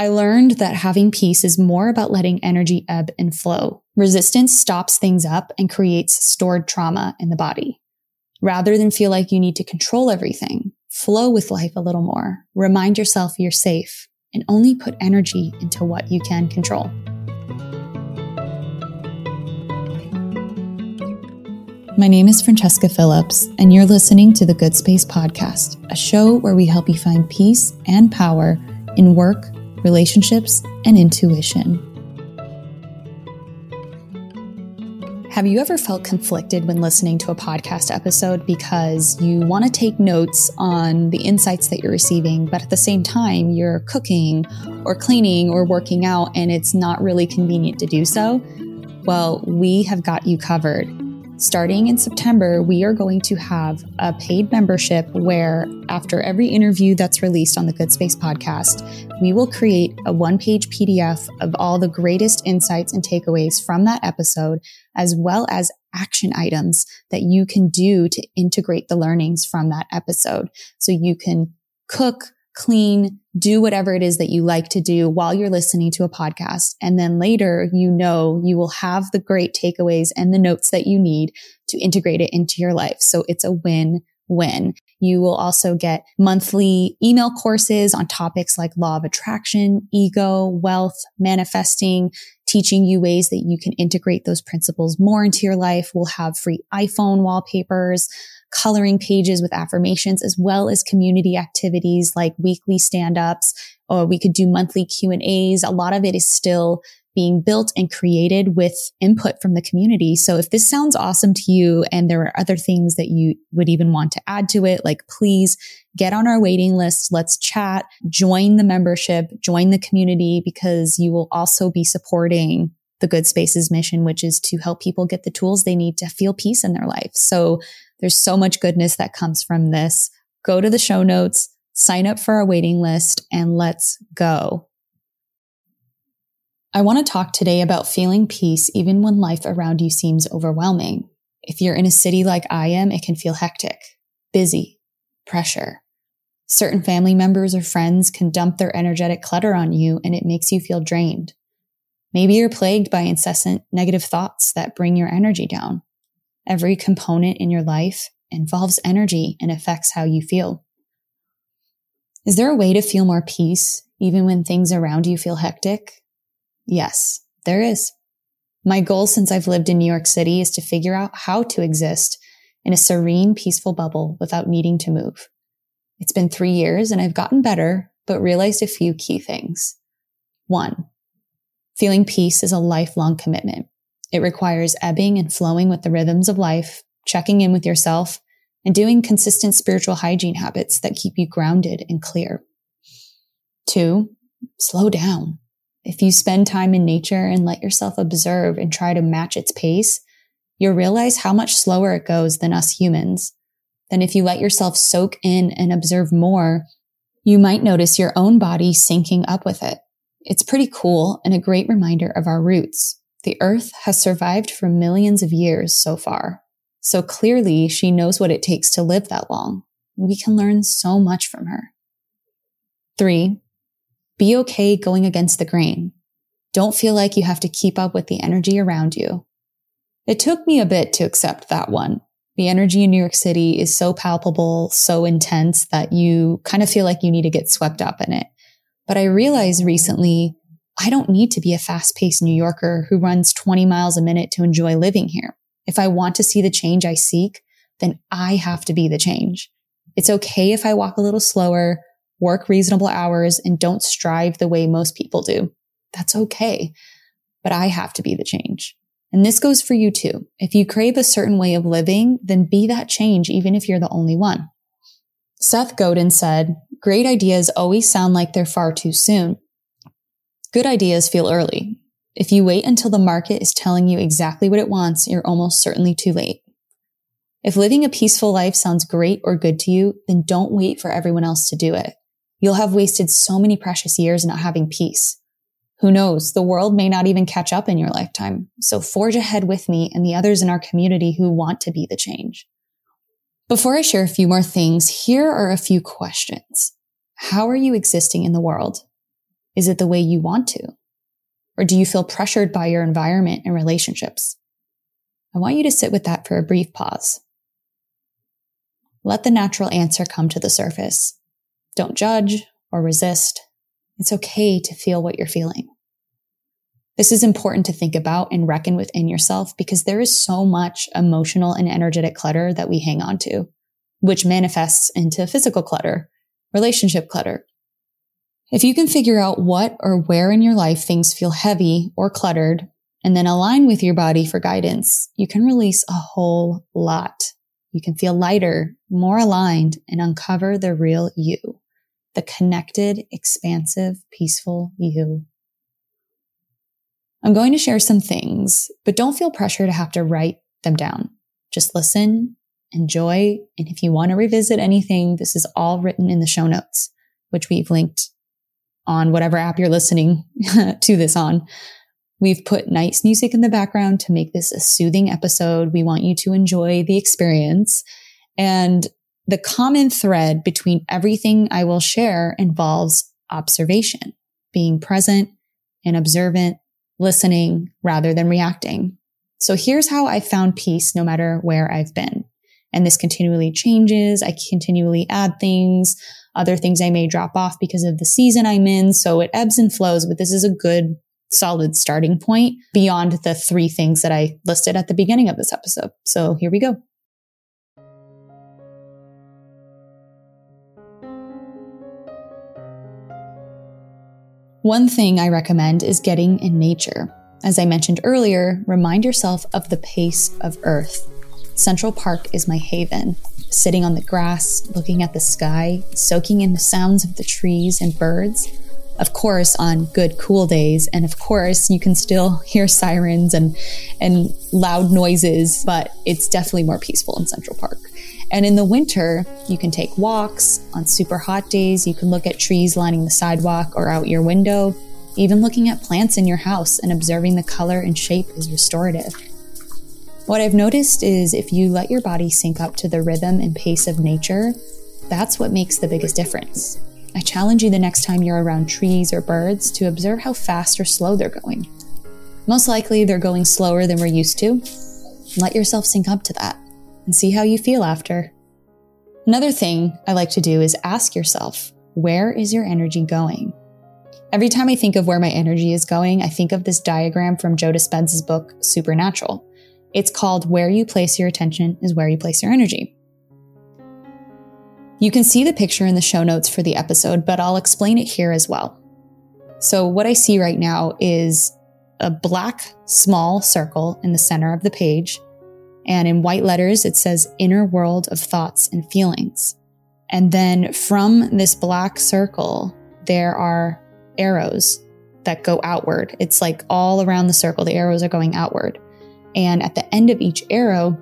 I learned that having peace is more about letting energy ebb and flow. Resistance stops things up and creates stored trauma in the body. Rather than feel like you need to control everything, flow with life a little more. Remind yourself you're safe and only put energy into what you can control. My name is Francesca Phillips, and you're listening to the Good Space Podcast, a show where we help you find peace and power in work, relationships, and intuition. Have you ever felt conflicted when listening to a podcast episode because you want to take notes on the insights that you're receiving, but at the same time, you're cooking or cleaning or working out and it's not really convenient to do so? Well, we have got you covered. Starting in September, we are going to have a paid membership where, after every interview that's released on the Good Space podcast, we will create a one page PDF of all the greatest insights and takeaways from that episode, as well as action items that you can do to integrate the learnings from that episode. So you can cook, clean, do whatever it is that you like to do while you're listening to a podcast. And then later, you know, you will have the great takeaways and the notes that you need to integrate it into your life. So it's a win win. You will also get monthly email courses on topics like law of attraction, ego, wealth, manifesting, teaching you ways that you can integrate those principles more into your life. We'll have free iPhone wallpapers, coloring pages with affirmations, as well as community activities like weekly stand-ups, or we could do monthly Q and A's. A lot of it is still being built and created with input from the community. So if this sounds awesome to you and there are other things that you would even want to add to it, like please get on our waiting list. Let's chat, join the membership, join the community because you will also be supporting the Good Spaces mission, which is to help people get the tools they need to feel peace in their life. So there's so much goodness that comes from this. Go to the show notes, sign up for our waiting list, and let's go. I want to talk today about feeling peace even when life around you seems overwhelming. If you're in a city like I am, it can feel hectic, busy, pressure. Certain family members or friends can dump their energetic clutter on you and it makes you feel drained. Maybe you're plagued by incessant negative thoughts that bring your energy down. Every component in your life involves energy and affects how you feel. Is there a way to feel more peace even when things around you feel hectic? Yes, there is. My goal since I've lived in New York City is to figure out how to exist in a serene, peaceful bubble without needing to move. It's been three years and I've gotten better, but realized a few key things. One, feeling peace is a lifelong commitment. It requires ebbing and flowing with the rhythms of life, checking in with yourself, and doing consistent spiritual hygiene habits that keep you grounded and clear. Two, slow down. If you spend time in nature and let yourself observe and try to match its pace, you'll realize how much slower it goes than us humans. Then if you let yourself soak in and observe more, you might notice your own body syncing up with it. It's pretty cool and a great reminder of our roots. The earth has survived for millions of years so far. So clearly she knows what it takes to live that long. We can learn so much from her. Three, be okay going against the grain. Don't feel like you have to keep up with the energy around you. It took me a bit to accept that one. The energy in New York City is so palpable, so intense that you kind of feel like you need to get swept up in it. But I realized recently I don't need to be a fast paced New Yorker who runs 20 miles a minute to enjoy living here. If I want to see the change I seek, then I have to be the change. It's okay if I walk a little slower, work reasonable hours, and don't strive the way most people do. That's okay. But I have to be the change. And this goes for you too. If you crave a certain way of living, then be that change, even if you're the only one. Seth Godin said, great ideas always sound like they're far too soon. Good ideas feel early. If you wait until the market is telling you exactly what it wants, you're almost certainly too late. If living a peaceful life sounds great or good to you, then don't wait for everyone else to do it. You'll have wasted so many precious years not having peace. Who knows? The world may not even catch up in your lifetime. So forge ahead with me and the others in our community who want to be the change. Before I share a few more things, here are a few questions. How are you existing in the world? Is it the way you want to? Or do you feel pressured by your environment and relationships? I want you to sit with that for a brief pause. Let the natural answer come to the surface. Don't judge or resist. It's okay to feel what you're feeling. This is important to think about and reckon within yourself because there is so much emotional and energetic clutter that we hang on to, which manifests into physical clutter, relationship clutter. If you can figure out what or where in your life things feel heavy or cluttered and then align with your body for guidance, you can release a whole lot. You can feel lighter, more aligned, and uncover the real you, the connected, expansive, peaceful you. I'm going to share some things, but don't feel pressure to have to write them down. Just listen, enjoy, and if you want to revisit anything, this is all written in the show notes, which we've linked on whatever app you're listening to this on. We've put nice music in the background to make this a soothing episode. We want you to enjoy the experience. And the common thread between everything I will share involves observation, being present and observant, listening rather than reacting. So here's how I found peace no matter where I've been. And this continually changes. I continually add things, other things I may drop off because of the season I'm in. So it ebbs and flows, but this is a good solid starting point beyond the three things that I listed at the beginning of this episode. So here we go. One thing I recommend is getting in nature. As I mentioned earlier, remind yourself of the pace of Earth. Central Park is my haven. Sitting on the grass, looking at the sky, soaking in the sounds of the trees and birds, of course, on good cool days. And of course, you can still hear sirens and, and loud noises, but it's definitely more peaceful in Central Park. And in the winter, you can take walks. On super hot days, you can look at trees lining the sidewalk or out your window. Even looking at plants in your house and observing the color and shape is restorative. What I've noticed is if you let your body sync up to the rhythm and pace of nature, that's what makes the biggest difference. I challenge you the next time you're around trees or birds to observe how fast or slow they're going. Most likely, they're going slower than we're used to. Let yourself sync up to that and see how you feel after. Another thing I like to do is ask yourself, where is your energy going? Every time I think of where my energy is going, I think of this diagram from Joe Dispenza's book, Supernatural. It's called Where You Place Your Attention is Where You Place Your Energy. You can see the picture in the show notes for the episode, but I'll explain it here as well. So, what I see right now is a black small circle in the center of the page. And in white letters, it says inner world of thoughts and feelings. And then from this black circle, there are arrows that go outward. It's like all around the circle, the arrows are going outward. And at the end of each arrow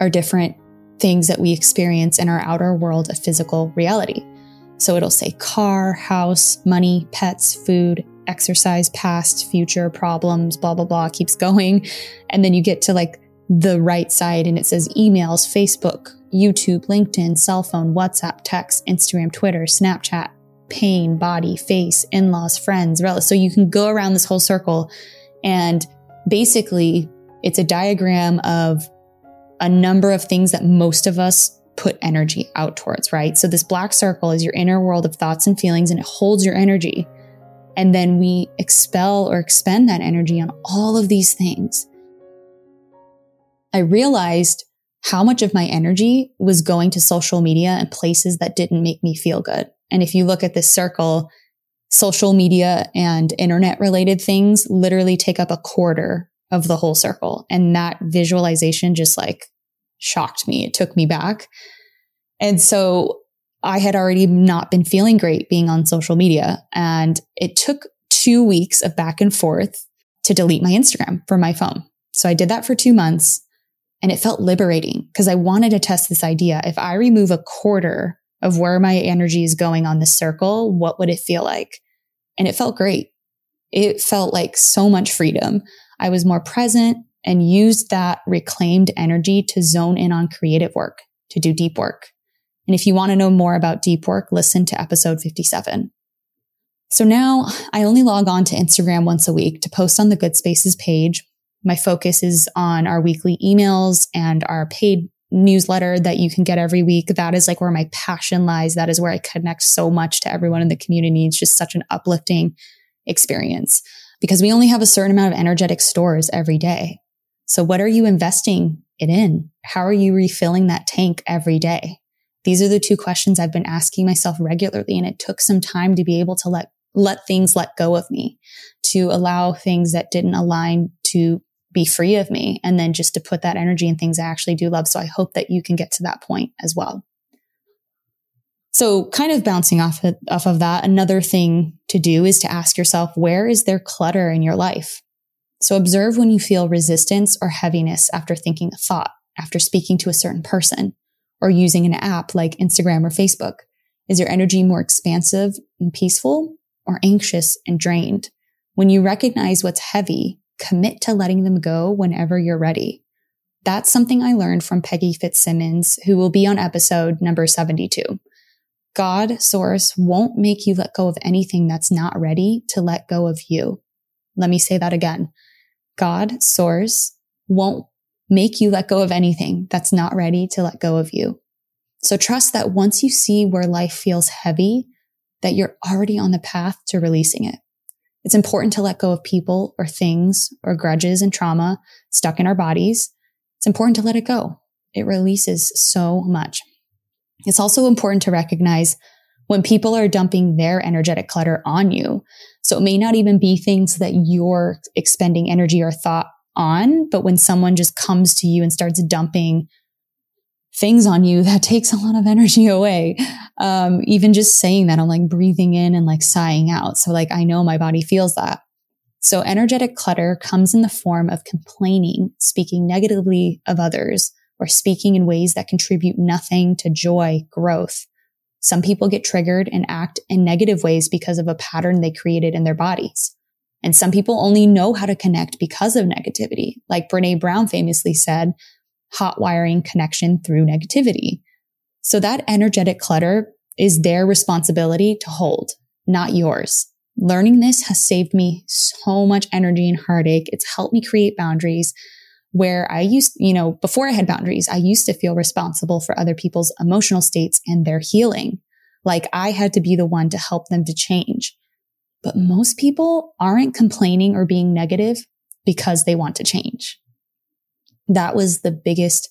are different things that we experience in our outer world of physical reality. So it'll say car, house, money, pets, food, exercise, past, future, problems, blah, blah, blah, keeps going. And then you get to like the right side and it says emails, Facebook, YouTube, LinkedIn, cell phone, WhatsApp, text, Instagram, Twitter, Snapchat, pain, body, face, in laws, friends, relatives. So you can go around this whole circle and basically it's a diagram of a number of things that most of us put energy out towards, right? So this black circle is your inner world of thoughts and feelings and it holds your energy. And then we expel or expend that energy on all of these things. I realized how much of my energy was going to social media and places that didn't make me feel good. And if you look at this circle, social media and internet related things literally take up a quarter of the whole circle. And that visualization just like shocked me. It took me back. And so I had already not been feeling great being on social media. And it took two weeks of back and forth to delete my Instagram from my phone. So I did that for two months and it felt liberating because I wanted to test this idea. If I remove a quarter of where my energy is going on the circle, what would it feel like? And it felt great. It felt like so much freedom. I was more present and used that reclaimed energy to zone in on creative work, to do deep work. And if you want to know more about deep work, listen to episode 57. So now I only log on to Instagram once a week to post on the Good Spaces page. My focus is on our weekly emails and our paid newsletter that you can get every week. That is like where my passion lies. That is where I connect so much to everyone in the community. It's just such an uplifting experience because we only have a certain amount of energetic stores every day. So what are you investing it in? How are you refilling that tank every day? These are the two questions I've been asking myself regularly. And it took some time to be able to let, let things let go of me, to allow things that didn't align to be free of me and then just to put that energy in things I actually do love. So I hope that you can get to that point as well. So kind of bouncing off of, off of that, another thing to do is to ask yourself, where is there clutter in your life? So observe when you feel resistance or heaviness after thinking a thought, after speaking to a certain person, or using an app like Instagram or Facebook. Is your energy more expansive and peaceful or anxious and drained? When you recognize what's heavy, commit to letting them go whenever you're ready. That's something I learned from Peggy Fitzsimmons, who will be on episode number 72. God, source, won't make you let go of anything that's not ready to let go of you. Let me say that again. God, source, won't make you let go of anything that's not ready to let go of you. So trust that once you see where life feels heavy, that you're already on the path to releasing it. It's important to let go of people or things or grudges and trauma stuck in our bodies. It's important to let it go. It releases so much. It's also important to recognize when people are dumping their energetic clutter on you. So it may not even be things that you're expending energy or thought on, but when someone just comes to you and starts dumping things on you, that takes a lot of energy away. Um, even just saying that, I'm like breathing in and like sighing out. So like I know my body feels that. So energetic clutter comes in the form of complaining, speaking negatively of others, or speaking in ways that contribute nothing to joy, growth. Some people get triggered and act in negative ways because of a pattern they created in their bodies. And some people only know how to connect because of negativity. Like Brene Brown famously said, hot wiring connection through negativity. So that energetic clutter is their responsibility to hold, not yours. Learning this has saved me so much energy and heartache. It's helped me create boundaries where I used, you know, before I had boundaries, I used to feel responsible for other people's emotional states and their healing. Like I had to be the one to help them to change. But most people aren't complaining or being negative because they want to change. That was the biggest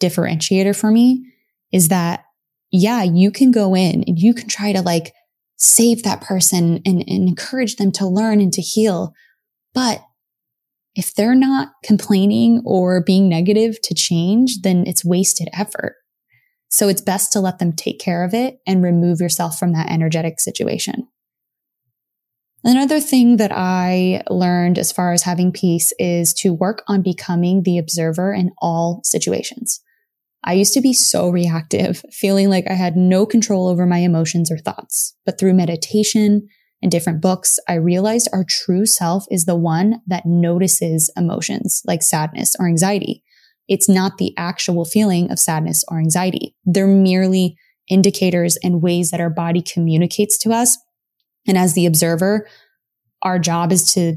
differentiator for me is that, yeah, you can go in and you can try to like save that person and, and encourage them to learn and to heal. But if they're not complaining or being negative to change, then it's wasted effort. So it's best to let them take care of it and remove yourself from that energetic situation. Another thing that I learned as far as having peace is to work on becoming the observer in all situations. I used to be so reactive, feeling like I had no control over my emotions or thoughts. But through meditation, and different books, I realized our true self is the one that notices emotions like sadness or anxiety. It's not the actual feeling of sadness or anxiety. They're merely indicators and ways that our body communicates to us. And as the observer, our job is to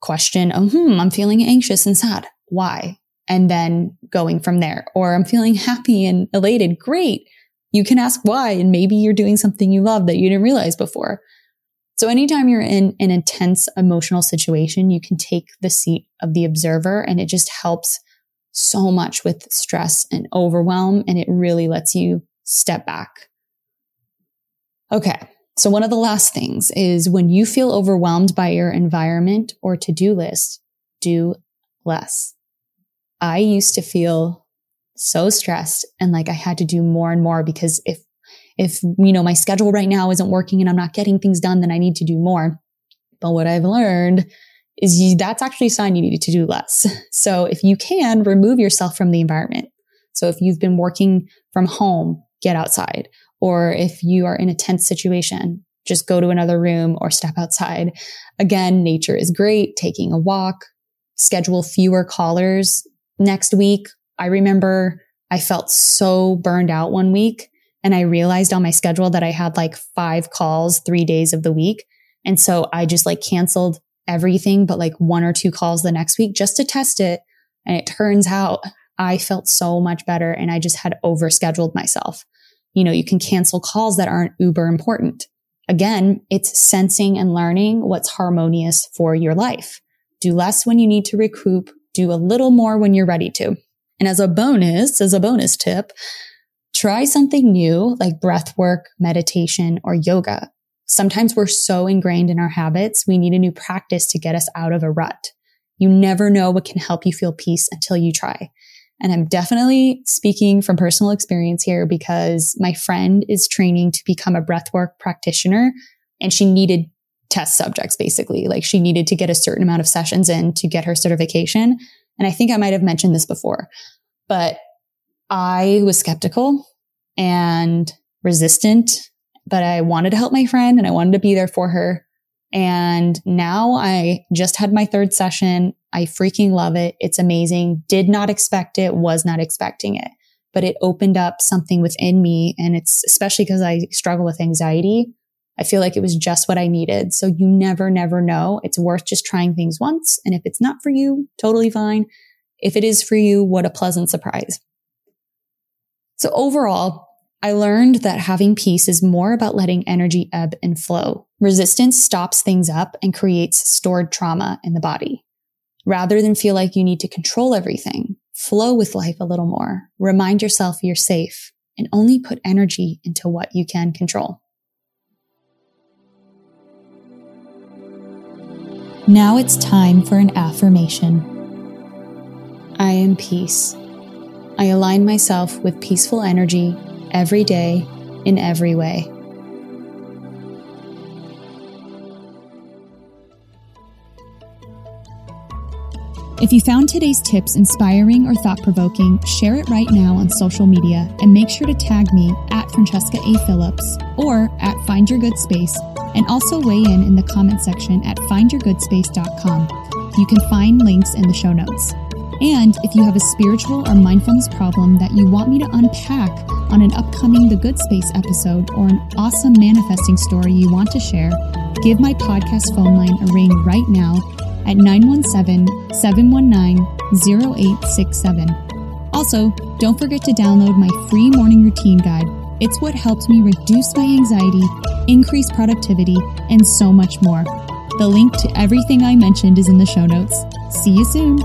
question, oh, hmm, I'm feeling anxious and sad. Why? And then going from there. Or I'm feeling happy and elated. Great. You can ask why. And maybe you're doing something you love that you didn't realize before. So anytime you're in an intense emotional situation, you can take the seat of the observer and it just helps so much with stress and overwhelm. And it really lets you step back. Okay. So one of the last things is when you feel overwhelmed by your environment or to-do list, do less. I used to feel so stressed and like I had to do more and more because if if, you know, my schedule right now isn't working and I'm not getting things done, then I need to do more. But what I've learned is you, that's actually a sign you need to do less. So if you can remove yourself from the environment. So if you've been working from home, get outside. Or if you are in a tense situation, just go to another room or step outside. Again, nature is great. Taking a walk, schedule fewer callers next week. I remember I felt so burned out one week and I realized on my schedule that I had like five calls three days of the week. And so I just like canceled everything but like one or two calls the next week just to test it. And it turns out I felt so much better and I just had overscheduled myself. You know, you can cancel calls that aren't uber important. Again, it's sensing and learning what's harmonious for your life. Do less when you need to recoup, do a little more when you're ready to. And as a bonus, as a bonus tip, try something new like breath work, meditation, or yoga. Sometimes we're so ingrained in our habits, we need a new practice to get us out of a rut. You never know what can help you feel peace until you try. And I'm definitely speaking from personal experience here because my friend is training to become a breathwork practitioner and she needed test subjects basically. Like she needed to get a certain amount of sessions in to get her certification. And I think I might have mentioned this before, but I was skeptical and resistant, but I wanted to help my friend and I wanted to be there for her. And now I just had my third session. I freaking love it. It's amazing. Did not expect it, was not expecting it, but it opened up something within me. And it's especially because I struggle with anxiety. I feel like it was just what I needed. So you never, never know. It's worth just trying things once. And if it's not for you, totally fine. If it is for you, what a pleasant surprise. So overall, I learned that having peace is more about letting energy ebb and flow. Resistance stops things up and creates stored trauma in the body. Rather than feel like you need to control everything, flow with life a little more. Remind yourself you're safe and only put energy into what you can control. Now it's time for an affirmation. I am peace. I align myself with peaceful energy every day in every way. If you found today's tips inspiring or thought provoking, share it right now on social media and make sure to tag me at Francesca A. Phillips or at Find Your Good Space and also weigh in in the comment section at findyourgoodspace.com. You can find links in the show notes. And if you have a spiritual or mindfulness problem that you want me to unpack on an upcoming The Good Space episode or an awesome manifesting story you want to share, give my podcast phone line a ring right now at 917 719 0867. Also, don't forget to download my free morning routine guide it's what helped me reduce my anxiety, increase productivity, and so much more. The link to everything I mentioned is in the show notes. See you soon.